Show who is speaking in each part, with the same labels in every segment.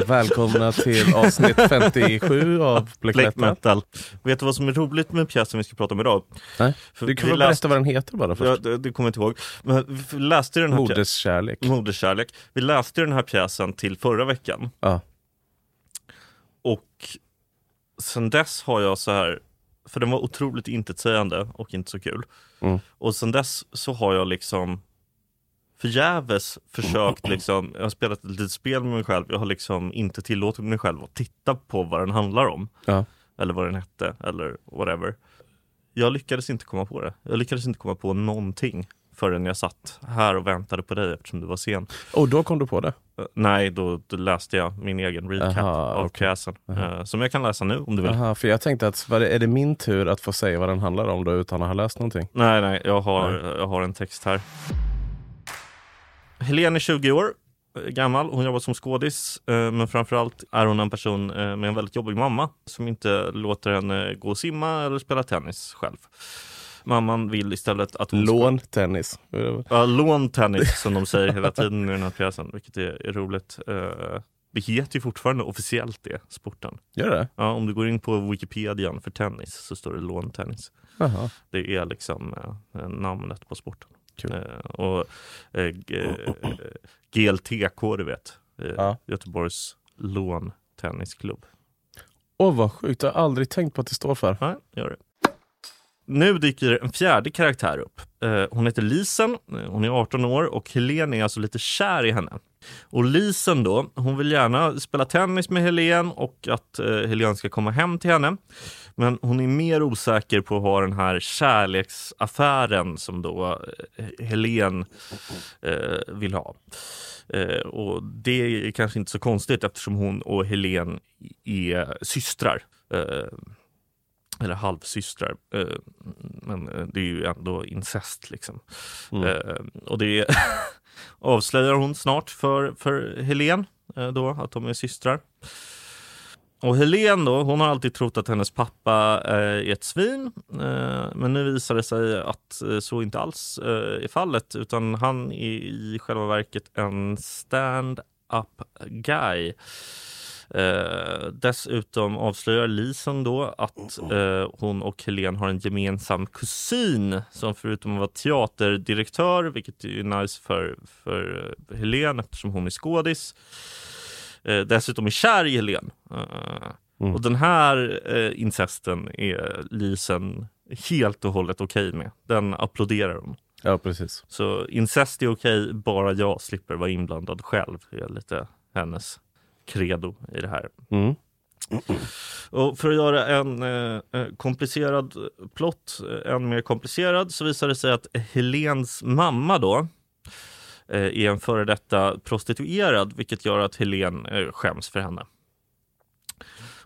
Speaker 1: Välkomna till avsnitt 57 av Black,
Speaker 2: Black
Speaker 1: Metal.
Speaker 2: metal. Vet du vad som är roligt med pjäsen vi ska prata om idag?
Speaker 1: Nej,
Speaker 2: För
Speaker 1: du kan väl
Speaker 2: läste-
Speaker 1: berätta vad den heter bara
Speaker 2: Ja,
Speaker 1: först?
Speaker 2: det, det kommer jag inte ihåg. Men vi läste den här.
Speaker 1: Moderskärlek.
Speaker 2: Moderskärlek. Vi läste den här pjäsen till förra veckan.
Speaker 1: Ja.
Speaker 2: Och sen dess har jag så här, för den var otroligt intetsägande och inte så kul.
Speaker 1: Mm.
Speaker 2: Och sen dess så har jag liksom förgäves försökt liksom, jag har spelat ett litet spel med mig själv, jag har liksom inte tillåtit mig själv att titta på vad den handlar om.
Speaker 1: Ja.
Speaker 2: Eller vad den hette, eller whatever. Jag lyckades inte komma på det. Jag lyckades inte komma på någonting förrän jag satt här och väntade på dig eftersom du var sen.
Speaker 1: Och då kom du på det?
Speaker 2: Eh, Nej, då, då läste jag min egen recap
Speaker 1: Aha,
Speaker 2: av
Speaker 1: okej.
Speaker 2: pjäsen.
Speaker 1: Aha.
Speaker 2: eh, som jag kan läsa nu om du vill.
Speaker 1: Aha, för jag tänkte att är det min tur att få säga vad den handlar om då utan att ha läst någonting?
Speaker 2: Nej, nej, jag har, jag har en text här. Helene är 20 år eh, gammal. Hon jobbar som skådis, eh, men framförallt är hon en person eh, med en väldigt jobbig mamma som inte låter henne gå och simma eller spela tennis själv. Mamman vill istället att hon ska
Speaker 1: Lån, tennis.
Speaker 2: Ja, lån tennis som de säger hela tiden i den här pjäsen, vilket är, roligt. Det heter ju fortfarande officiellt det, sporten.
Speaker 1: Gör det?
Speaker 2: Ja, om du går in på Wikipedia för tennis så står det låntennis.
Speaker 1: Jaha.
Speaker 2: Det är liksom eh, namnet på sporten.
Speaker 1: Kul.
Speaker 2: Eh, och eh, G- eh, GLTK, du vet. Eh,
Speaker 1: Ja.
Speaker 2: Göteborgs låntennisklubb.
Speaker 1: Åh vad sjukt, jag har aldrig tänkt på att det står för.
Speaker 2: Nej, gör det. Nu dyker en fjärde karaktär upp. Eh, hon heter Lisen, eh, hon är 18 år och Helen är alltså lite kär i henne. Och Lisen då, hon vill gärna spela tennis med Helen och att eh, Helen ska komma hem till henne. Men hon är mer osäker på att ha den här kärleksaffären som då eh, Helen eh, vill ha. Eh, och det är kanske inte så konstigt eftersom hon och Helen är systrar. Eh, eller halvsystrar. Eh, men eh, det är ju ändå incest liksom.
Speaker 1: Mm.
Speaker 2: Eh, och det avslöjar hon snart för, för Helen då, att de är systrar. Och Helen då, hon har alltid trott att hennes pappa är ett svin. Men nu visar det sig att så inte alls är fallet. Utan han är i själva verket en stand-up guy. Eh, dessutom avslöjar Lisen då att eh, hon och Helen har en gemensam kusin som förutom att vara teaterdirektör, vilket är nice för, för eh, Helen eftersom hon är skådis, eh, dessutom är kär i Helen. Eh,
Speaker 1: Mm.
Speaker 2: Och den här eh, incesten är Lisen helt och hållet okej med. Den applåderar hon.
Speaker 1: Ja, precis.
Speaker 2: Så incest är okej, bara jag slipper vara inblandad själv. Det är lite hennes credo i det här.
Speaker 1: Mm.
Speaker 2: Och för att göra en eh, eh, komplicerad plott eh, än mer komplicerad så visar det sig att Helens mamma då eh, är en före detta prostituerad vilket gör att Helen eh, skäms för henne.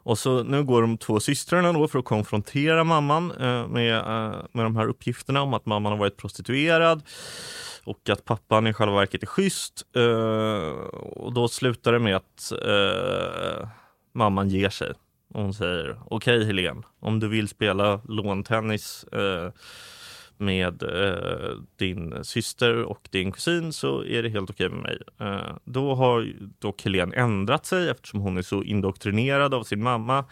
Speaker 2: Och så nu går de två systrarna då för att konfrontera mamman eh, med, eh, med de här uppgifterna om att mamman har varit prostituerad och att pappan i själva verket är schysst. Och då slutar det med att eh, mamman ger sig. Och hon säger okej Helen, om du vill spela låntennis eh, med eh, din syster och din kusin så är det helt okej med mig. Eh, då har dock Helen ändrat sig eftersom hon är så indoktrinerad av sin mamma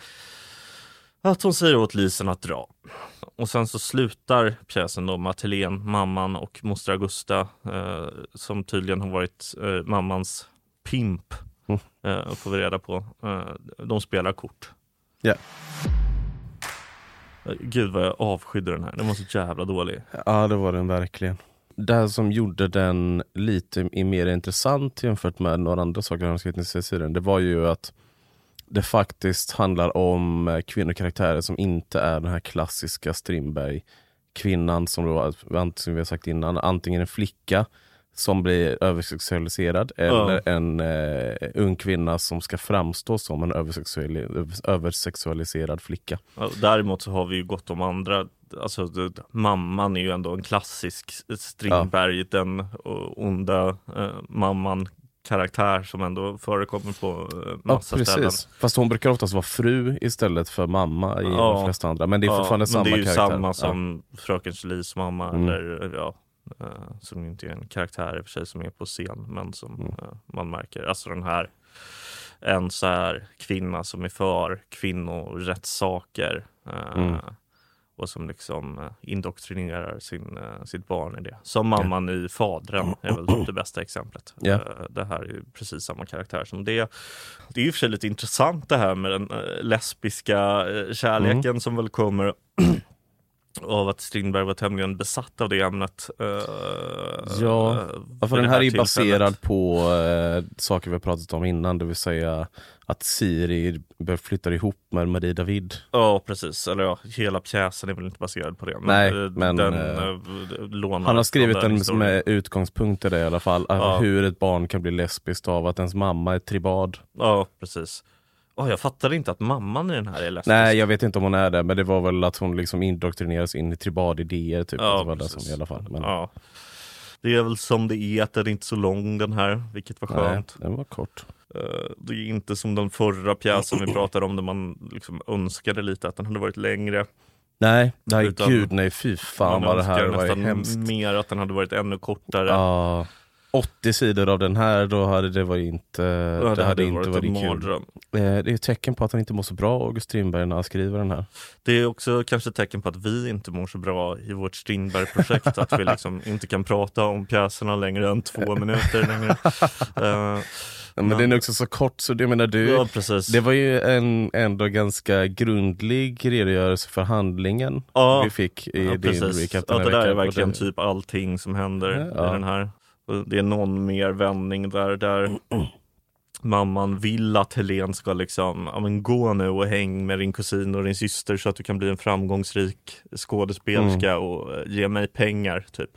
Speaker 2: att hon säger åt Lisen att dra. Och sen så slutar pjäsen då med att Helen, mamman och moster Augusta eh, som tydligen har varit eh, mammans pimp
Speaker 1: Mm.
Speaker 2: eh, får vi reda på. Eh, de spelar kort.
Speaker 1: Ja.
Speaker 2: Eh, Gud vad jag avskydde den här, den var så jävla dålig.
Speaker 1: Ja, det var den verkligen. Det som gjorde den lite mer intressant jämfört med några andra saker han skrivit i serien, det var ju att det faktiskt handlar om eh, kvinnokaraktärer som inte är den här klassiska Strindberg kvinnan som då, som vi har sagt innan, antingen en flicka som blir översexualiserad eller en eh, ung kvinna som ska framstå som en översexuali- översexualiserad flicka.
Speaker 2: Ja, Däremot så har vi ju gått om andra, alltså det- mamman är ju ändå en klassisk Strindberg, den eh, onda eh, mamman karaktär som ändå förekommer på eh,
Speaker 1: Ja,
Speaker 2: massa ställen.
Speaker 1: precis. Fast hon brukar oftast vara fru istället för mamma i
Speaker 2: Ja.
Speaker 1: de flesta andra. Men det är fortfarande
Speaker 2: men
Speaker 1: samma
Speaker 2: det är ju
Speaker 1: karaktär.
Speaker 2: samma
Speaker 1: Ja.
Speaker 2: som Fröken Julies mamma
Speaker 1: Mm.
Speaker 2: eller ja, eh, som inte är en karaktär i och för sig som är på scen men som
Speaker 1: Mm.
Speaker 2: eh, man märker. Alltså den här en så här kvinna som är för kvinnorättssaker. Eh,
Speaker 1: Mm.
Speaker 2: Och som liksom indoktrinerar sin, sitt barn i det. Som mamman i Fadren är väl det bästa exemplet. Eh, Det här är ju precis samma karaktär som det. Det är och för sig lite intressant det här med den lesbiska kärleken
Speaker 1: Mm.
Speaker 2: som väl kommer av att Strindberg var tämligen besatt av det ämnet. eh,
Speaker 1: Ja,
Speaker 2: eh,
Speaker 1: för den
Speaker 2: det
Speaker 1: här är
Speaker 2: tillfället.
Speaker 1: baserad på eh, saker vi har pratat om innan, det vill säga att Siri flyttar ihop med Marie David.
Speaker 2: Ja, precis. Eller ja, hela pjäsen är väl inte baserad på det. Men,
Speaker 1: Nej,
Speaker 2: eh,
Speaker 1: men,
Speaker 2: den,
Speaker 1: eh,
Speaker 2: eh,
Speaker 1: Han har skrivit
Speaker 2: den
Speaker 1: en
Speaker 2: historien.
Speaker 1: med utgångspunkt i det i alla fall,
Speaker 2: Ja.
Speaker 1: hur ett barn kan bli lesbiskt av att ens mamma är tribad.
Speaker 2: Ja, precis. Oh, jag fattade inte att mamman i den här är lesbisk.
Speaker 1: Nej, jag vet inte om hon är det, men det var väl att hon liksom indoktrineras in i tribadidéer typ.
Speaker 2: Ja,
Speaker 1: det var det som i alla fall. Men,
Speaker 2: Ja. Det är väl som det är, att den är inte så lång den här, vilket var
Speaker 1: nej,
Speaker 2: skönt.
Speaker 1: den var kort.
Speaker 2: Eh, Det är inte som den förra pjäsen vi pratade om, där man liksom önskade lite att den hade varit längre.
Speaker 1: Nej, nej
Speaker 2: Utan-
Speaker 1: gud nej, fy fan
Speaker 2: man
Speaker 1: vad det här var ju
Speaker 2: nästan
Speaker 1: hemskt.
Speaker 2: mer att den hade varit ännu kortare.
Speaker 1: Ja, 80 sidor av den här, då hade det varit inte,
Speaker 2: Ja,
Speaker 1: det hade inte
Speaker 2: en
Speaker 1: varit kul.
Speaker 2: mardröm.
Speaker 1: Eh, Det är ett tecken på att han inte mår så bra, August Strindberg, när han skriver den här.
Speaker 2: Det är också kanske ett tecken på att vi inte mår så bra i vårt Strindberg-projekt. att vi liksom inte kan prata om pjäserna längre än två minuter längre. Eh,
Speaker 1: Ja, men
Speaker 2: Men-
Speaker 1: den är också så kort, så det menar du,
Speaker 2: ja, precis.
Speaker 1: det var ju en ändå ganska grundlig redogörelse för handlingen
Speaker 2: Ja,
Speaker 1: vi fick i
Speaker 2: ja,
Speaker 1: din recap
Speaker 2: Ja,
Speaker 1: den här
Speaker 2: det där är verkligen
Speaker 1: det-
Speaker 2: typ allting som händer
Speaker 1: Ja.
Speaker 2: i den här. Det är någon mer vändning där, där mamman vill att Helen ska liksom, ja men gå nu och häng med din kusin och din syster så att du kan bli en framgångsrik skådespelerska
Speaker 1: Mm.
Speaker 2: och eh, ge mig pengar typ.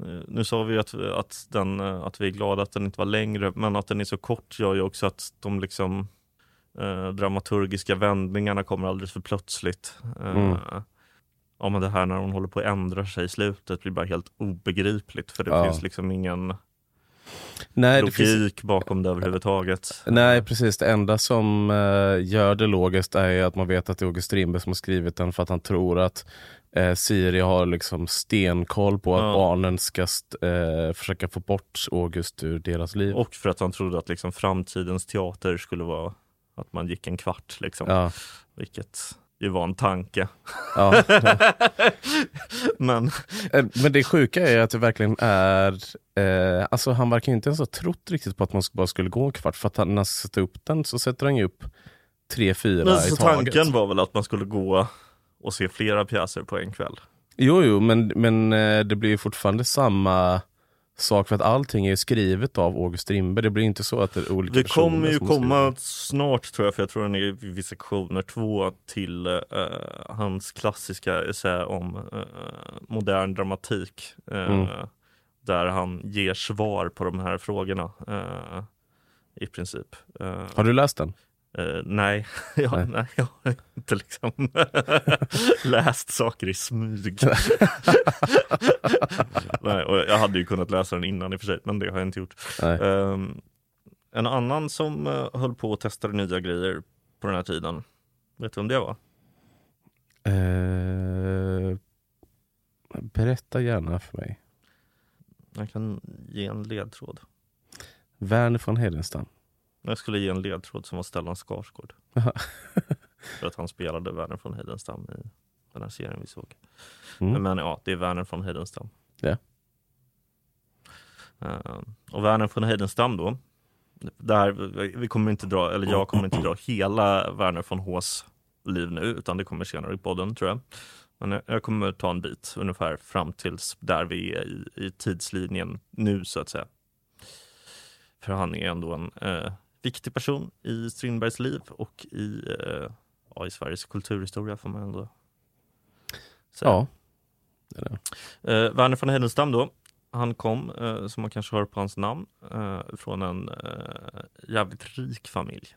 Speaker 2: Eh, Nu sa vi ju att, att, den, eh, att vi är glada att den inte var längre, men att den är så kort gör ju också att de liksom eh, dramaturgiska vändningarna kommer alldeles för plötsligt. Eh,
Speaker 1: Mm.
Speaker 2: Ja men det här när hon håller på att ändra sig i slutet blir bara helt obegripligt för det
Speaker 1: Ja.
Speaker 2: finns liksom ingen
Speaker 1: Nej, det
Speaker 2: logik
Speaker 1: finns,
Speaker 2: bakom det överhuvudtaget.
Speaker 1: nej precis, det enda som eh, gör det logiskt är att man vet att det är August Strindberg som har skrivit den för att han tror att eh, Siri har liksom stenkoll på att
Speaker 2: Ja.
Speaker 1: barnen ska eh, försöka få bort August ur deras liv.
Speaker 2: Och för att han trodde att liksom framtidens teater skulle vara att man gick en kvart liksom.
Speaker 1: Ja,
Speaker 2: Vilket ju var en tanke.
Speaker 1: ja.
Speaker 2: Men
Speaker 1: Eh, Men det sjuka är att det verkligen är, eh, alltså han verkar inte ens ha trott riktigt på att man bara skulle gå en kvart, för att han, när han sätta upp den så sätter han ju upp tre, fyra
Speaker 2: Men
Speaker 1: i taget.
Speaker 2: tanken var väl att man skulle gå och se flera pjäser på en kväll.
Speaker 1: Jo, jo, men, men eh, det blir ju fortfarande samma sak för att allting är skrivet av August Strindberg. Det blir inte så att det är olika
Speaker 2: Det kommer ju komma snart tror jag, för jag tror den är vid sektioner två till eh, hans klassiska essä om eh, modern dramatik. eh,
Speaker 1: Mm.
Speaker 2: Där han ger svar på de här frågorna. eh, I princip. Eh.
Speaker 1: Har du läst den?
Speaker 2: Eh, nej, jag,
Speaker 1: Nej.
Speaker 2: nej. jag har inte liksom läst saker i smyg. nej, och jag hade ju kunnat läsa den innan i och för sig, men det har jag inte gjort. Ehm, en annan som uh, höll på att testa nya grejer på den här tiden, vet du vem det var?
Speaker 1: Eh, berätta gärna för mig.
Speaker 2: Jag kan ge en ledtråd.
Speaker 1: Verner von Hedenstam.
Speaker 2: Jag skulle ge en ledtråd som var Stellan Skarsgård. För att han spelade Verner von Heidenstam i den här serien vi såg.
Speaker 1: Mm.
Speaker 2: Men ja, det är Verner von Heidenstam.
Speaker 1: Ja.
Speaker 2: Eh, och Verner von Heidenstam då, där, vi kommer inte dra, eller jag kommer inte dra hela Verner von Hås liv nu, utan det kommer senare i podden tror jag. Men jag, jag kommer ta en bit, ungefär fram tills där vi är i, i tidslinjen nu så att säga. För han är ändå en eh, viktig person i Strindbergs liv och i, eh, ja, i Sveriges kulturhistoria får man ändå säga.
Speaker 1: Ja.
Speaker 2: Eh, Verner von Heidenstam då, han kom, eh, som man kanske hör på hans namn, eh, från en eh, jävligt rik familj.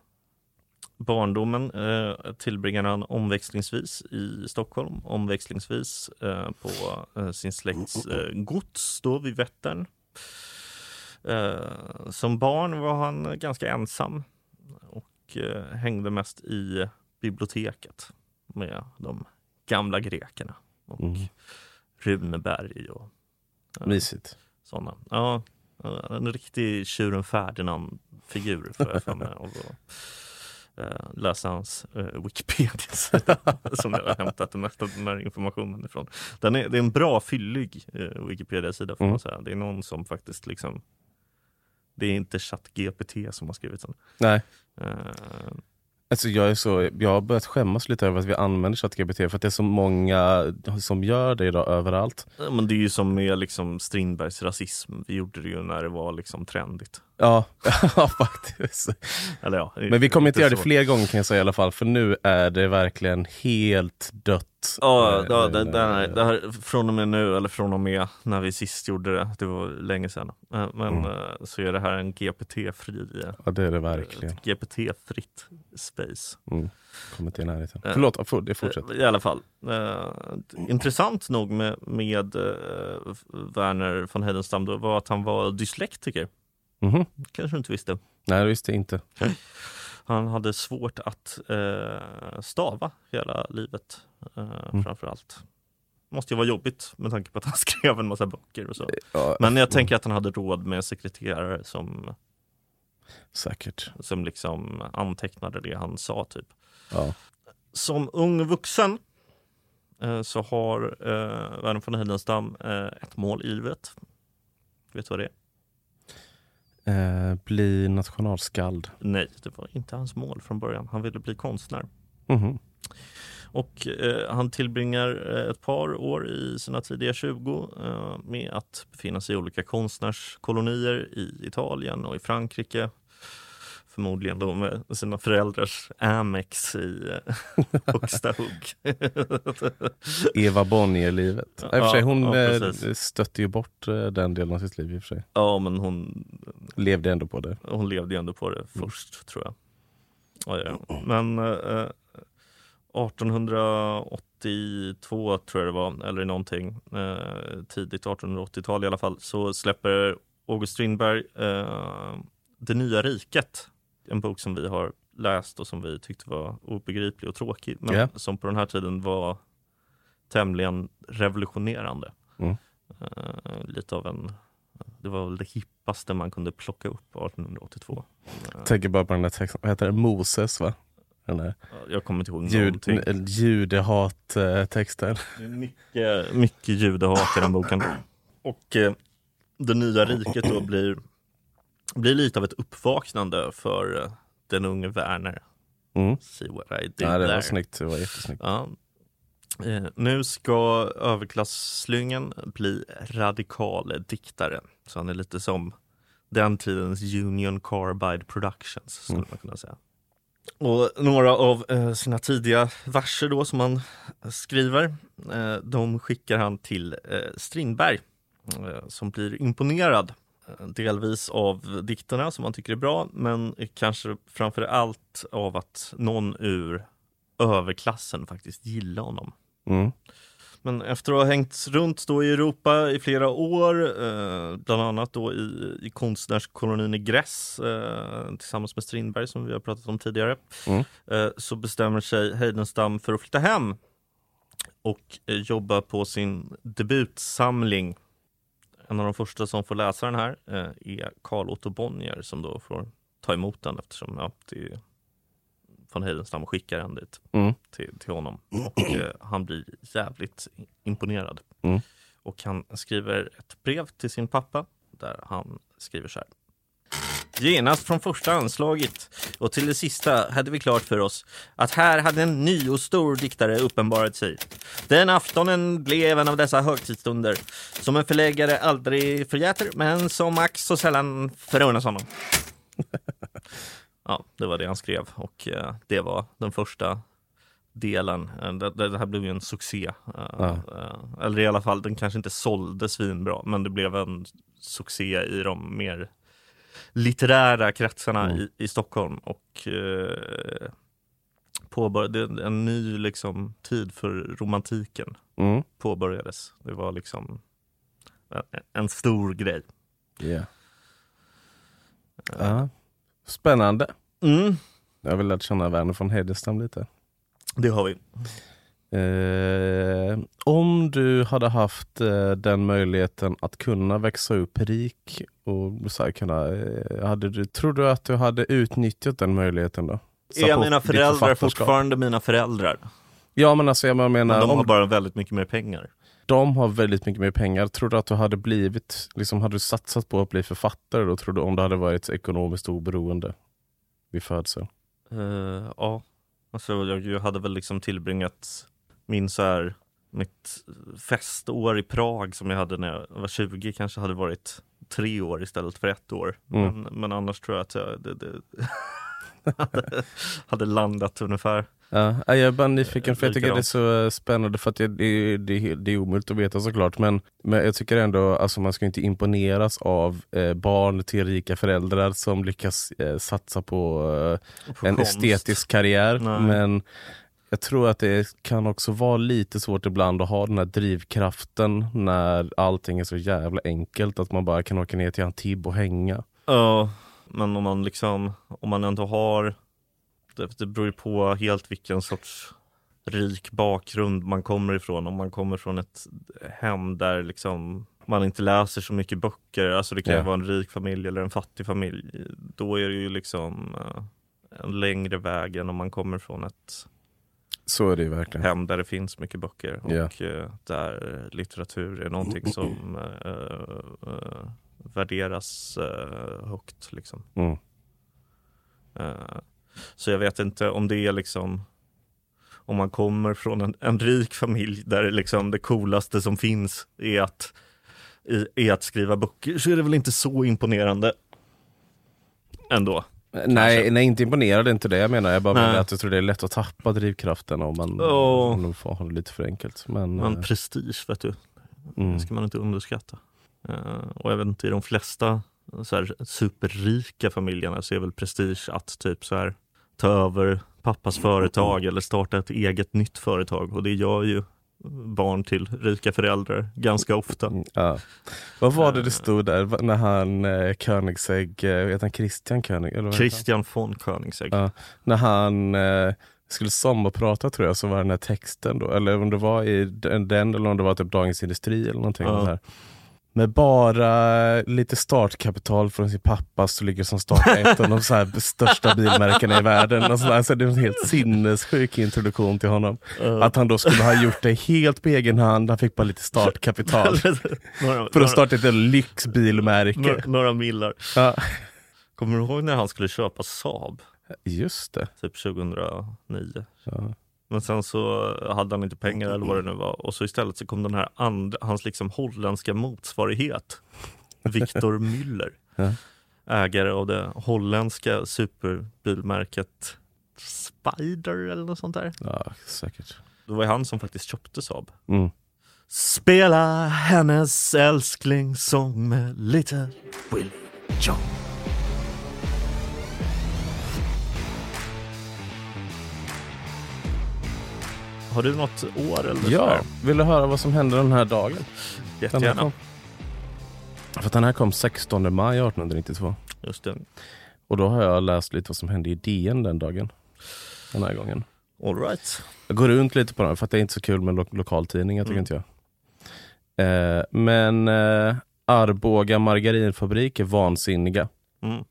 Speaker 2: Barndomen eh, tillbringade han omväxlingsvis i Stockholm, omväxlingsvis eh, på eh, sin släkts gods då vid Vättern. Eh, som barn var han ganska ensam och eh, hängde mest i biblioteket med de gamla grekerna och
Speaker 1: Mm.
Speaker 2: Runeberg och
Speaker 1: Mysigt.
Speaker 2: sådana. Ja, En riktig tjuren Ferdinand-figur får jag för mig. att, eh, läsa hans eh, Wikipedia-sida som jag har hämtat det mesta av den här informationen ifrån. Den är, det är en bra fyllig eh, Wikipedia-sida får
Speaker 1: Mm.
Speaker 2: man säga. Det är någon som faktiskt liksom Det är inte ChatGPT som har skrivit den.
Speaker 1: Nej.
Speaker 2: Eh,
Speaker 1: Alltså jag, är så, jag har börjat skämmas lite över att vi använder ChatGPT för att det är så många som gör det idag överallt.
Speaker 2: Ja, Men det är ju som med liksom Strindbergs rasism. Vi gjorde det ju när det var liksom trendigt.
Speaker 1: Ja, ja faktiskt.
Speaker 2: Eller ja,
Speaker 1: Men vi kommer inte göra det
Speaker 2: så.
Speaker 1: fler gånger kan jag säga i alla fall, för nu är det verkligen helt dött.
Speaker 2: Ja,
Speaker 1: Eh,
Speaker 2: ja det,
Speaker 1: eh,
Speaker 2: det, här, det här, från och med nu, eller från och med när vi sist gjorde det, det var länge sedan. Eh, Men
Speaker 1: Mm.
Speaker 2: eh, så är det här en GPT-fri,
Speaker 1: Ja det är det verkligen.
Speaker 2: GPT-fritt space.
Speaker 1: Mm. Kommer inte i närheten.
Speaker 2: Eh,
Speaker 1: Förlåt, for- det fortsätter.
Speaker 2: Eh, I alla fall. Eh, intressant nog med, med eh, Werner von Heidenstam då var att han var dyslektiker.
Speaker 1: Mhm.
Speaker 2: Kanske du inte visste.
Speaker 1: Nej det visste jag inte.
Speaker 2: Han hade svårt att eh, stava hela livet eh,
Speaker 1: Mm.
Speaker 2: framför allt. Måste ju vara jobbigt med tanke på att han skrev en massa böcker och så.
Speaker 1: Ja,
Speaker 2: Men jag tänker att han hade råd med sekreterare som,
Speaker 1: Säkert.
Speaker 2: som liksom antecknade det han sa typ.
Speaker 1: Ja.
Speaker 2: Som ung vuxen eh, så har eh, Verner von Heidenstam eh, ett mål i livet. Vet du vad det är?
Speaker 1: Eh, bli nationalskald.
Speaker 2: Nej, det var inte hans mål från början. Han ville bli konstnär.
Speaker 1: Mhm.
Speaker 2: Och eh, han tillbringar eh, ett par år i sina tidiga 20 eh, med att befinna sig i olika konstnärskolonier i Italien och i Frankrike. Förmodligen då med sina föräldrars Amex i eh, högsta hugg.
Speaker 1: Eva Bonnier-livet. Ja,
Speaker 2: Ja,
Speaker 1: sig, hon
Speaker 2: ja,
Speaker 1: eh, stötte ju bort eh, den delen av sitt liv i och för sig.
Speaker 2: ja, men hon,
Speaker 1: Levde ändå på det.
Speaker 2: hon levde ändå på det först tror jag. Ja, ja. Men eh, 1882 tror jag det var, eller någonting, eh, tidigt 1880-tal i alla fall, så släpper August Strindberg eh, Det nya riket. En bok som vi har läst och som vi tyckte var obegriplig och tråkig, men
Speaker 1: Ja.
Speaker 2: som på den här tiden var tämligen revolutionerande.
Speaker 1: Mm.
Speaker 2: Eh, lite av en, det var väl det hippaste man kunde plocka upp 1882. Eh,
Speaker 1: Tänker bara på den där texten, vad heter det? Moses va? Den där
Speaker 2: jag kommer inte ihåg
Speaker 1: jud,
Speaker 2: någonting.
Speaker 1: judehat-texten.
Speaker 2: Det är mycket, mycket judehat i den boken. Och eh, det nya riket då blir, blir lite av ett uppvaknande för eh, den unge Werner.
Speaker 1: Mm.
Speaker 2: See what I did
Speaker 1: Ja, det var snyggt, det var jättesnyggt.
Speaker 2: Ja. Eh, nu ska överklasslyngen bli radikal diktare. Så han är lite som den tidens Union Carbide Productions skulle
Speaker 1: Mm.
Speaker 2: man kunna säga. Och några av eh, sina tidiga verser då som han skriver, eh, de skickar han till Strindberg som blir imponerad. Delvis av dikterna som han tycker är bra, men kanske framför allt av att någon ur överklassen faktiskt gillar honom.
Speaker 1: Mm.
Speaker 2: Men efter att ha hängt runt då i Europa i flera år, eh, bland annat då i, i konstnärskolonin i Gress eh, tillsammans med Strindberg som vi har pratat om tidigare,
Speaker 1: Mm.
Speaker 2: eh, så bestämmer sig Heidenstam för att flytta hem och eh, jobba på sin debutsamling. En av de första som får läsa den här eh, är Carl Otto Bonnier som då får ta emot den eftersom ja, det von Heidenstam skickar den dit
Speaker 1: Mm.
Speaker 2: till, till honom och eh, han blir jävligt imponerad.
Speaker 1: Mm.
Speaker 2: Och han skriver ett brev till sin pappa där han skriver så här. Genast från första anslaget och till det sista hade vi klart för oss att här hade en ny och stor diktare uppenbarat sig. Den aftonen blev en av dessa högtidsstunder som en förläggare aldrig förgäter men som ack så sällan förunnas honom. Ja, det var det han skrev och eh, det var den första delen. Eh, Det, här blev ju en succé. Eh,
Speaker 1: Ja.
Speaker 2: Eller i alla fall, den kanske inte sålde svinbra, men det blev en succé i de mer litterära kretsarna
Speaker 1: Mm.
Speaker 2: i, i Stockholm och eh, påbörjade en ny liksom, tid för romantiken
Speaker 1: Mm.
Speaker 2: påbörjades. Det var liksom en, en stor grej.
Speaker 1: Yeah. Ja. Spännande.
Speaker 2: Mm,
Speaker 1: Jag vill lära känna Werner von Heidenstam lite.
Speaker 2: det har vi.
Speaker 1: Eh, om du hade haft eh, den möjligheten att kunna växa upp rik och så här, kunna, eh, hade du, tror du att du hade utnyttjat den möjligheten då? Så
Speaker 2: Är mina föräldrar fortfarande mina föräldrar?
Speaker 1: Ja men alltså jag menar,
Speaker 2: Men de
Speaker 1: om
Speaker 2: har bara väldigt mycket mer pengar.
Speaker 1: de har väldigt mycket mer pengar, tror du att du hade blivit, liksom hade du satsat på att bli författare då? Tror du om du hade varit ekonomiskt oberoende vid födseln?
Speaker 2: Eh, ja, alltså jag, jag hade väl liksom tillbringat min så här, mitt festår i Prag som jag hade när jag var 20 kanske hade varit tre år istället för ett år.
Speaker 1: Mm.
Speaker 2: Men, men annars tror jag att jag det, det hade, hade landat ungefär.
Speaker 1: Ja, jag är bara nyfiken för jag tycker det är så spännande för att det, det, det, det är omöjligt att veta såklart men, men jag tycker ändå alltså man ska inte imponeras av eh, barn till rika föräldrar som lyckas eh, satsa på eh,
Speaker 2: På
Speaker 1: en
Speaker 2: konst.
Speaker 1: estetisk karriär
Speaker 2: Nej.
Speaker 1: men jag tror att det kan också vara lite svårt ibland att ha den här drivkraften när allting är så jävla enkelt att man bara kan åka ner till Antibes och hänga.
Speaker 2: Ja, men om man liksom, om man ändå har, det, det beror ju på helt vilken sorts rik bakgrund man kommer ifrån. Om man kommer från ett hem där liksom man inte läser så mycket böcker, alltså det kan
Speaker 1: Ja.
Speaker 2: vara en rik familj eller en fattig familj, då är det ju liksom eh, en längre väg än om man kommer från ett
Speaker 1: Så är det ju verkligen.
Speaker 2: hem där det finns mycket böcker och eh, där litteratur är någonting som eh, eh, värderas eh, högt. Liksom.
Speaker 1: Mm.
Speaker 2: Eh, så jag vet inte om det är liksom om man kommer från en, en rik familj där liksom det coolaste som finns är att, i, är att skriva böcker så är det väl inte så imponerande ändå.
Speaker 1: Nej, nej, inte imponerad inte det jag menar. Jag bara
Speaker 2: Nej.
Speaker 1: menar att jag tror det är lätt att tappa drivkraften om man,
Speaker 2: Ja.
Speaker 1: om man det lite för enkelt. Men,
Speaker 2: Men
Speaker 1: eh,
Speaker 2: prestige vet du,
Speaker 1: mm.
Speaker 2: Det ska man inte underskatta. Eh, och jag vet inte, i de flesta så här, superrika familjerna så är väl prestige att typ så här, ta över pappas företag eller starta ett eget nytt företag. Och det gör ju barn till rika föräldrar ganska ofta.
Speaker 1: Mm, Ja. Vad var det det stod där när han eh, Koenigsegg, eh, heter han Christian Koenig? Eller?
Speaker 2: Christian von Koenigsegg.
Speaker 1: Ja. När han eh, skulle sommarprata tror jag så var den här texten då, eller om det var i den, eller om det var typ Dagens Industri eller någonting.
Speaker 2: Ja.
Speaker 1: här. Med bara lite startkapital från sin pappa så lyckas han starta ett av de så här största bilmärkena i världen. Och så där. Så det är en helt sinnessjuk introduktion till honom.
Speaker 2: Eh,
Speaker 1: Att han då skulle ha gjort det helt på egen hand, han fick bara lite startkapital.
Speaker 2: några,
Speaker 1: För att starta ett lyxbilmärke.
Speaker 2: några, några millar.
Speaker 1: Ja,
Speaker 2: Kommer du ihåg när han skulle köpa Saab?
Speaker 1: just det.
Speaker 2: Typ 2009.
Speaker 1: Ja.
Speaker 2: Men sen så hade han inte pengar eller vad det nu var och så istället så kom den här andra, hans liksom holländska motsvarighet Victor Müller
Speaker 1: Ja.
Speaker 2: ägare av det holländska superbilmärket Spider eller något sånt där.
Speaker 1: ja, säkert.
Speaker 2: Det var ju han som faktiskt köpte Saab.
Speaker 1: Mm.
Speaker 2: Spela hennes älsklingssång med lite Willie John. Har du något år eller
Speaker 1: Ja,
Speaker 2: sådär?
Speaker 1: vill du höra vad som hände den här dagen? Den här
Speaker 2: Jättegärna.
Speaker 1: kom, för att den här kom 16 maj 1892.
Speaker 2: Just det.
Speaker 1: Och då har jag läst lite vad som hände i DN den dagen. Den här gången.
Speaker 2: All right.
Speaker 1: Jag går runt lite på den för att det är inte så kul med lo- lokaltidningar tycker
Speaker 2: Mm.
Speaker 1: inte jag. Eh, men eh, Arboga margarinfabrik är vansinniga.
Speaker 2: Mm.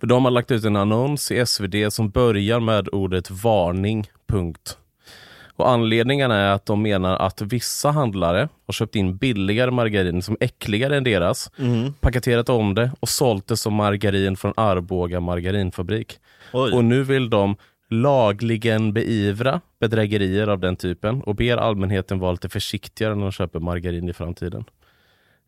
Speaker 1: För de har lagt ut en annons i SvD som börjar med ordet varning. Punkt. Och anledningen är att de menar att vissa handlare har köpt in billigare margarin som är äckligare än deras,
Speaker 2: Mm.
Speaker 1: paketerat om det och sålt det som margarin från Arboga margarinfabrik.
Speaker 2: Oj.
Speaker 1: Och nu vill de lagligen beivra bedrägerier av den typen och ber allmänheten vara lite försiktigare när de köper margarin i framtiden.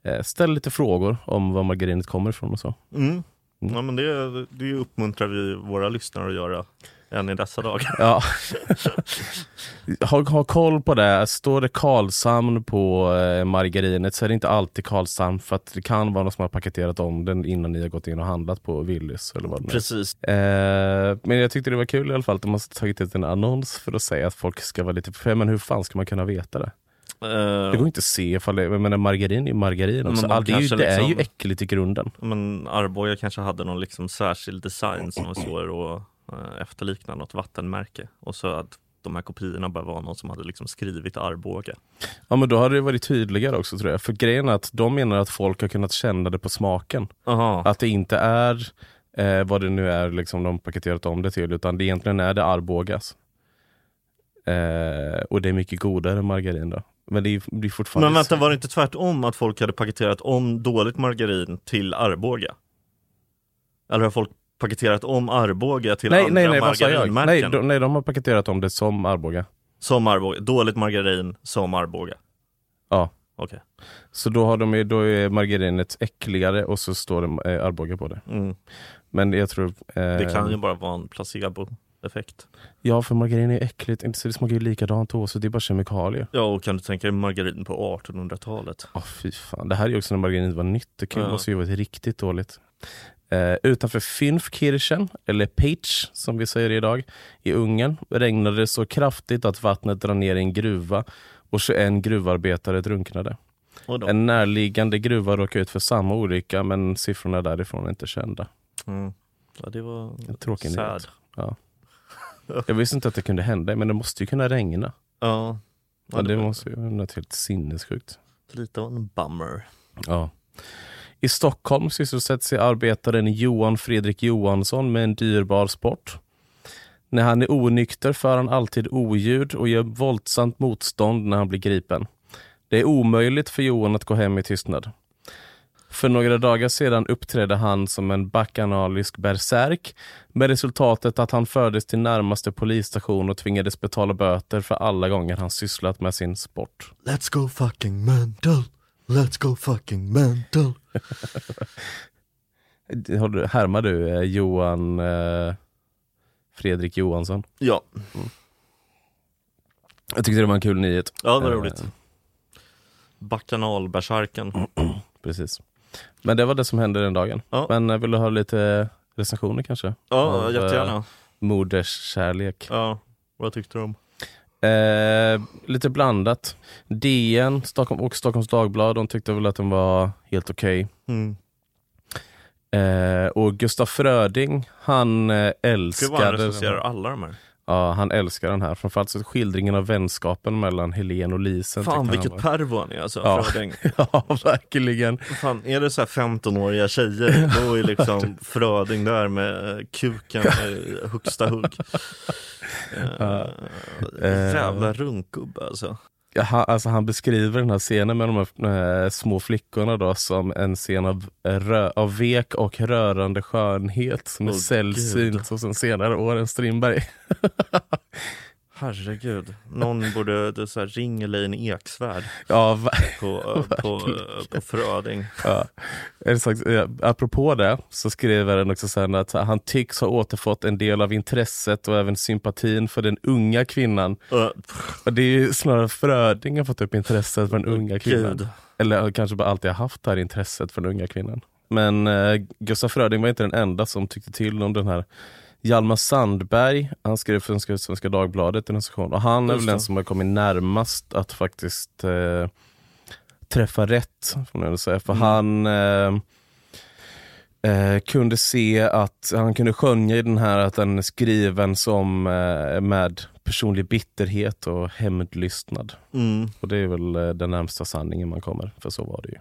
Speaker 1: Eh, ställ lite frågor om var margarinet kommer ifrån och så.
Speaker 2: Mm. Ja, men det, det uppmuntrar vi våra lyssnare att göra än i dessa dagar.
Speaker 1: Ja. ha, ha koll på det. Står det Karlshamn på eh, margarinet så är det inte alltid Karlshamn för att det kan vara någon som har paketerat om den innan ni har gått in och handlat på Willys eller vad det.
Speaker 2: Precis.
Speaker 1: Eh, men jag tyckte det var kul i alla fall att de har tagit ut en annons för att säga att folk ska vara lite för men hur fan ska man kunna veta det? Det går inte att se ifall det, menar margarin är ju margarin också.
Speaker 2: Men de
Speaker 1: det, är ju, det är ju
Speaker 2: liksom-
Speaker 1: äckligt i grunden.
Speaker 2: men Arboga kanske hade någon liksom särskild design som var svår att uh, efterlikna något vattenmärke. Och så att de här kopiorna bara var någon som hade liksom skrivit Arboga.
Speaker 1: Ja men då hade det varit tydligare också tror jag. För grejen är att de menar att folk har kunnat känna det på smaken.
Speaker 2: Aha.
Speaker 1: Att det inte är eh, vad det nu är liksom de paketerat om det till utan det egentligen är det Arbogas. Eh, och det är mycket godare margarin då. Men det är fortfarande...
Speaker 2: Men vänta, var det inte tvärtom att folk hade paketerat om dåligt margarin till Arboga? Eller har folk paketerat om Arboga till
Speaker 1: nej,
Speaker 2: andra
Speaker 1: nej, nej, jag? Nej
Speaker 2: margarinmärken?
Speaker 1: de, nej, de har paketerat om det som Arboga.
Speaker 2: Som Arboga, dåligt margarin som Arboga?
Speaker 1: Ja.
Speaker 2: Okej.
Speaker 1: Så då, har de, då är margarinet äckligare och så står det eh, Arboga på det.
Speaker 2: Mm.
Speaker 1: Men jag tror... Eh,
Speaker 2: Det kan ju bara vara en placeboeffekt.
Speaker 1: Ja, för margarin är äckligt. Inte så Det smakar ju likadant också, det är bara kemikalier.
Speaker 2: Ja, och kan du tänka dig margarin på 1800-talet?
Speaker 1: Åh fy fan. Det här är ju också när margarin var nytt. Det kan-
Speaker 2: Ja.
Speaker 1: måste ju varit riktigt dåligt. Eh, utanför Fünfkirchen, eller Peach som vi säger idag, i Ungern regnade det så kraftigt att vattnet drar ner i en gruva och 21 gruvarbetare drunknade. En närliggande gruva råkade ut för samma olycka men siffrorna därifrån är inte kända.
Speaker 2: Mm. Ja, det var
Speaker 1: En tråkig nyhet. Ja. Jag visste inte att det kunde hända men det måste ju kunna regna.
Speaker 2: Ja,
Speaker 1: Ja, det
Speaker 2: var
Speaker 1: måste ju vara något helt sinnessjukt.
Speaker 2: lite av en bummer.
Speaker 1: Ja. I Stockholm sysselsätts sig arbetaren Johan Fredrik Johansson med en dyrbar sport. När han är onykter för han alltid oljud och gör våldsamt motstånd när han blir gripen. Det är omöjligt för Johan att gå hem i tystnad. För några dagar sedan uppträdde han som en bakanalisk berserk med resultatet att han fördes till närmaste polisstation och tvingades betala böter för alla gånger han sysslat med sin sport.
Speaker 2: Let's go fucking mental. Let's go fucking mental.
Speaker 1: Har du, härmar du eh, Johan eh, Fredrik Johansson?
Speaker 2: Ja,
Speaker 1: Jag tyckte det var en kul nyhet.
Speaker 2: ja det var
Speaker 1: Eh,
Speaker 2: roligt. Bacchanalbärsärken.
Speaker 1: Precis. Men det var det som hände den dagen.
Speaker 2: Ja.
Speaker 1: Men eh, vill du ha lite recensioner kanske?
Speaker 2: Ja,
Speaker 1: Av, eh,
Speaker 2: jättegärna.
Speaker 1: Moders kärlek.
Speaker 2: Ja, vad tyckte du om?
Speaker 1: Eh, lite blandat. DN Stockholm, och Stockholms Dagblad de tyckte väl att den var helt okej.
Speaker 2: Mm.
Speaker 1: Eh, och Gustaf Fröding, han eh,
Speaker 2: Ska vara
Speaker 1: älskade,
Speaker 2: en recenserar alla de här.
Speaker 1: Ja, han älskar den här. Framförallt så skildringen av vänskapen mellan Helen och Lisen.
Speaker 2: Fan
Speaker 1: han
Speaker 2: vilket pervo han är alltså,
Speaker 1: Ja.
Speaker 2: Fröding.
Speaker 1: Ja, verkligen.
Speaker 2: Fan, är det så här 15-åriga tjejer, då är liksom Fröding där med kuken i högsta hugg. Eh, jävla runkgubbe alltså.
Speaker 1: Han, alltså han beskriver den här scenen med de här eh, små flickorna då som en scen av, rö, av vek och rörande skönhet som är
Speaker 2: Åh,
Speaker 1: sällsynt hos en senare år än Strindberg.
Speaker 2: Herregud, någon borde det så här, ring Elaine Eksvärd
Speaker 1: Ja,
Speaker 2: på, på, på Fröding.
Speaker 1: ja. Eh, Apropå det så skriver den också sen att han tycks ha återfått en del av intresset och även sympatin för den unga kvinnan.
Speaker 2: Uh,
Speaker 1: Och det är ju snarare Fröding har fått upp intresset för den unga kvinnan.
Speaker 2: Gud.
Speaker 1: Eller kanske bara alltid haft det här intresset för den unga kvinnan. Men eh, Gustaf Fröding var inte den enda som tyckte till om den här. Hjalmar Sandberg, han skrev för Svenska, Dagbladet en recension och han är väl den som har kommit närmast att faktiskt eh, träffa rätt. Får man säga. För
Speaker 2: Mm.
Speaker 1: han eh, eh, kunde se att, han kunde skönja i den här att den är skriven som eh, med personlig bitterhet och hämndlystnad.
Speaker 2: Mm.
Speaker 1: Och det är väl eh, den närmsta sanningen man kommer, för så var det ju.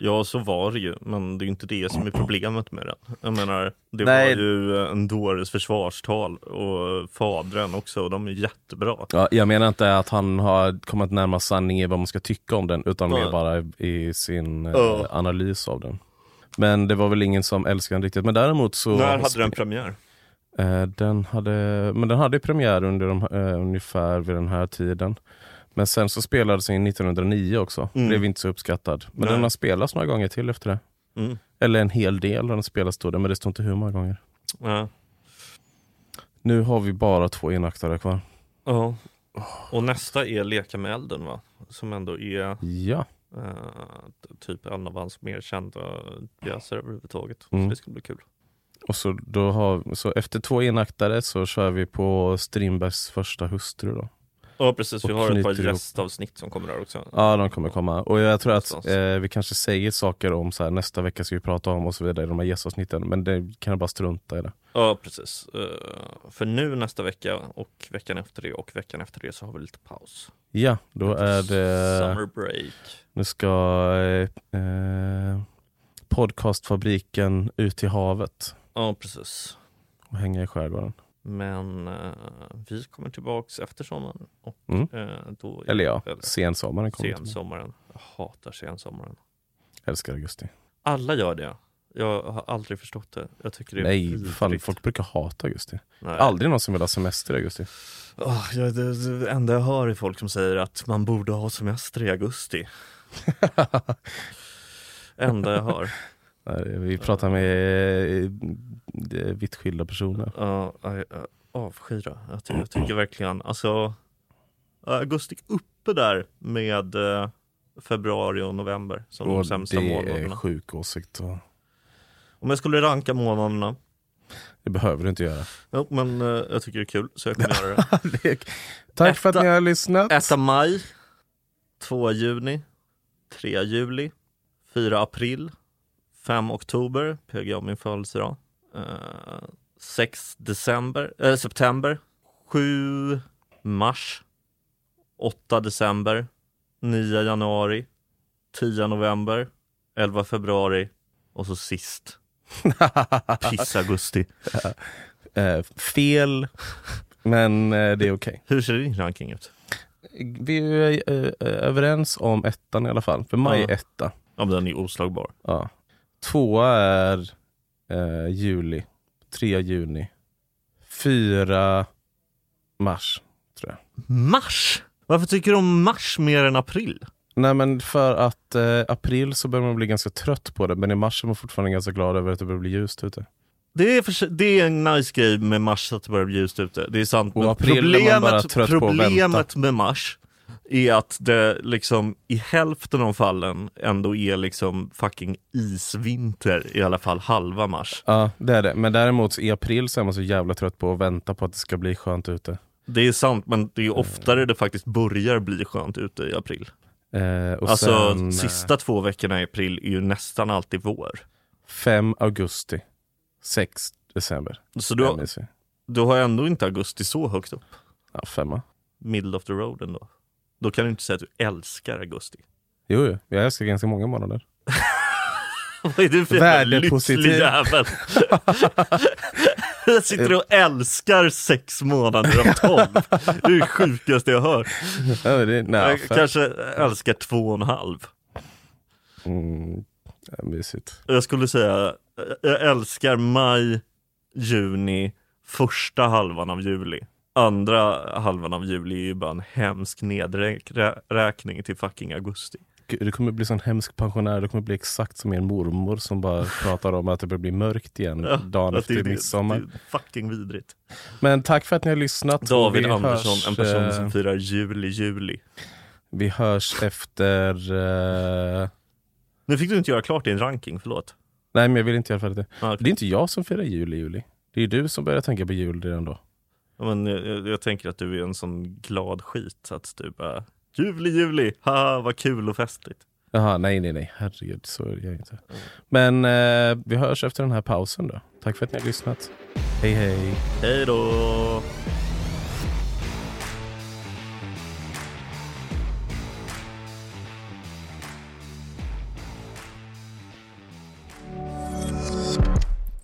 Speaker 2: Ja, så var det ju, men det är ju inte det som är problemet med den. Jag menar, det
Speaker 1: Nej.
Speaker 2: var ju en dåres försvarstal och fadern också, och de är jättebra.
Speaker 1: Ja, jag menar inte att han har kommit närmast sanning i vad man ska tycka om den, utan
Speaker 2: Nej.
Speaker 1: mer bara i sin eh,
Speaker 2: Ja.
Speaker 1: analys av den. Men det var väl ingen som älskade den riktigt. Men däremot så...
Speaker 2: När hade den premiär?
Speaker 1: Eh, den hade, men den hade premiär under de, eh, ungefär vid den här tiden. Men sen så spelades den 1909 också.
Speaker 2: Mm.
Speaker 1: Blev inte så uppskattad. Men
Speaker 2: Nej.
Speaker 1: den har spelats några gånger till efter det.
Speaker 2: Mm.
Speaker 1: Eller en hel del har den spelats då, men det står inte hur många gånger.
Speaker 2: Ja.
Speaker 1: Nu har vi bara två enaktare kvar.
Speaker 2: ja. Och nästa är Leka med elden va? Som ändå är
Speaker 1: Ja.
Speaker 2: eh, typ en av hans mer kända pjäser överhuvudtaget.
Speaker 1: Mm.
Speaker 2: Så det ska bli kul.
Speaker 1: Och så, då har, så efter två enaktare så kör vi på Strindbergs första hustru då.
Speaker 2: Ja precis, vi har ett par gästavsnitt som kommer där också.
Speaker 1: Ja, de kommer komma. Och jag tror att eh, vi kanske säger saker om så här, nästa vecka ska vi prata om och så vidare i de här gästavsnitten. Men det kan jag bara strunta i det.
Speaker 2: Ja precis. Eh, för nu nästa vecka och veckan efter det och veckan efter det så har vi lite paus.
Speaker 1: Ja, då är det...
Speaker 2: Summer break.
Speaker 1: Nu ska eh, eh, podcastfabriken ut till havet
Speaker 2: Ja precis.
Speaker 1: och hänga i skärgården.
Speaker 2: Men eh, vi kommer tillbaks efter sommaren och
Speaker 1: Mm.
Speaker 2: eh, då
Speaker 1: Eller ja, sensommaren kommer. till.
Speaker 2: sensommaren. Jag hatar sensommaren.
Speaker 1: Älskar augusti.
Speaker 2: Alla gör det. Jag har aldrig förstått det. Jag tycker det är
Speaker 1: Nej,
Speaker 2: vidrigt.
Speaker 1: fan, folk brukar hata augusti.
Speaker 2: Nej.
Speaker 1: Aldrig någon som vill ha semester i augusti.
Speaker 2: Åh, jag, det, det enda jag hör är folk som säger att man borde ha semester i augusti. enda jag hör.
Speaker 1: Vi pratar med eh, eh, vitt skilda personer.
Speaker 2: Ja, jag- jag avskyr det. Jag, ty- jag tycker verkligen, alltså augusti uppe där med eh, februari och november som de
Speaker 1: Och
Speaker 2: sämsta
Speaker 1: det är
Speaker 2: månaderna.
Speaker 1: sjuk åsikt. Och
Speaker 2: Om jag skulle ranka månaderna,
Speaker 1: det behöver du inte göra.
Speaker 2: jo, men jag tycker det är kul så jag kan göra det.
Speaker 1: Tack för att ni har lyssnat.
Speaker 2: Etta maj, två juni, tre juli, fyra april, fem oktober, PGA min födelsedag, eh, sex december, äh, september, sju mars, åtta december, nio januari, tio november, elva februari och så sist piss augusti.
Speaker 1: Eh, fel, men det är okej.
Speaker 2: Hur ser din ranking ut?
Speaker 1: Vi är överens om ettan i alla fall. För maj är etta.
Speaker 2: Ja, men den är oslagbar.
Speaker 1: Ja. Tvåa är eh, juli. Tre juni. Fyra mars, tror jag.
Speaker 2: Mars? Varför tycker du om mars mer än april?
Speaker 1: Nej men för att eh, april så börjar man bli ganska trött på det, men i mars är man fortfarande ganska glad över att det börjar bli ljust ute.
Speaker 2: Det är, för, det är en nice grej med mars att det börjar bli ljust ute. Det är sant.
Speaker 1: Och
Speaker 2: Men
Speaker 1: april är man bara trött på att
Speaker 2: problemet
Speaker 1: vänta.
Speaker 2: med mars är att det liksom i hälften av fallen ändå är liksom fucking isvinter i alla fall halva mars.
Speaker 1: Ja, det är det. Men däremot i april så är man så jävla trött på att vänta på att det ska bli skönt ute.
Speaker 2: Det är sant men det är oftare det faktiskt börjar bli skönt ute i april.
Speaker 1: Eh,
Speaker 2: alltså
Speaker 1: sen,
Speaker 2: sista två veckorna i april är ju nästan alltid vår.
Speaker 1: 5 augusti, 6 december.
Speaker 2: Så du,
Speaker 1: mysigt.
Speaker 2: du har ändå inte augusti så högt upp.
Speaker 1: Ja, femma.
Speaker 2: Middle of the road ändå. Då kan du inte säga att du älskar augusti.
Speaker 1: Jo, jo, jag älskar ganska många månader.
Speaker 2: Vad är du för jävla lycklig jävel? Jag sitter och älskar sex månader av tolv. Det är det sjukaste jag hör. Jag kanske älskar två och en halv.
Speaker 1: Mm, mysigt.
Speaker 2: Jag skulle säga, jag älskar maj, juni, första halvan av juli. Andra halvan av juli är ju bara en hemsk nedräkning till fucking augusti.
Speaker 1: Du kommer bli sån hemsk pensionär, du kommer bli exakt som en mormor som bara pratar om att det börjar bli mörkt igen
Speaker 2: Ja,
Speaker 1: dagen
Speaker 2: det,
Speaker 1: efter
Speaker 2: är-
Speaker 1: midsommar.
Speaker 2: det är fucking vidrigt.
Speaker 1: Men tack för att ni har lyssnat.
Speaker 2: David
Speaker 1: vi
Speaker 2: Andersson,
Speaker 1: hörs,
Speaker 2: en person
Speaker 1: eh,
Speaker 2: som firar jul i juli.
Speaker 1: Vi hörs efter... eh,
Speaker 2: Nu fick du inte göra klart din ranking, förlåt.
Speaker 1: Nej men jag vill inte göra färdigt det.
Speaker 2: Ah, okej.
Speaker 1: Det är inte jag som firar jul i juli. Det är du som börjar tänka på jul redan då.
Speaker 2: Ja, Men jag, jag, tänker att du är en sån glad skit att du bara Juli, juli, haha vad kul och festligt.
Speaker 1: Jaha, nej nej nej, herregud så är jag inte. Men eh, vi hörs efter den här pausen då. Tack för att ni har lyssnat. Hej hej.
Speaker 2: Hej då!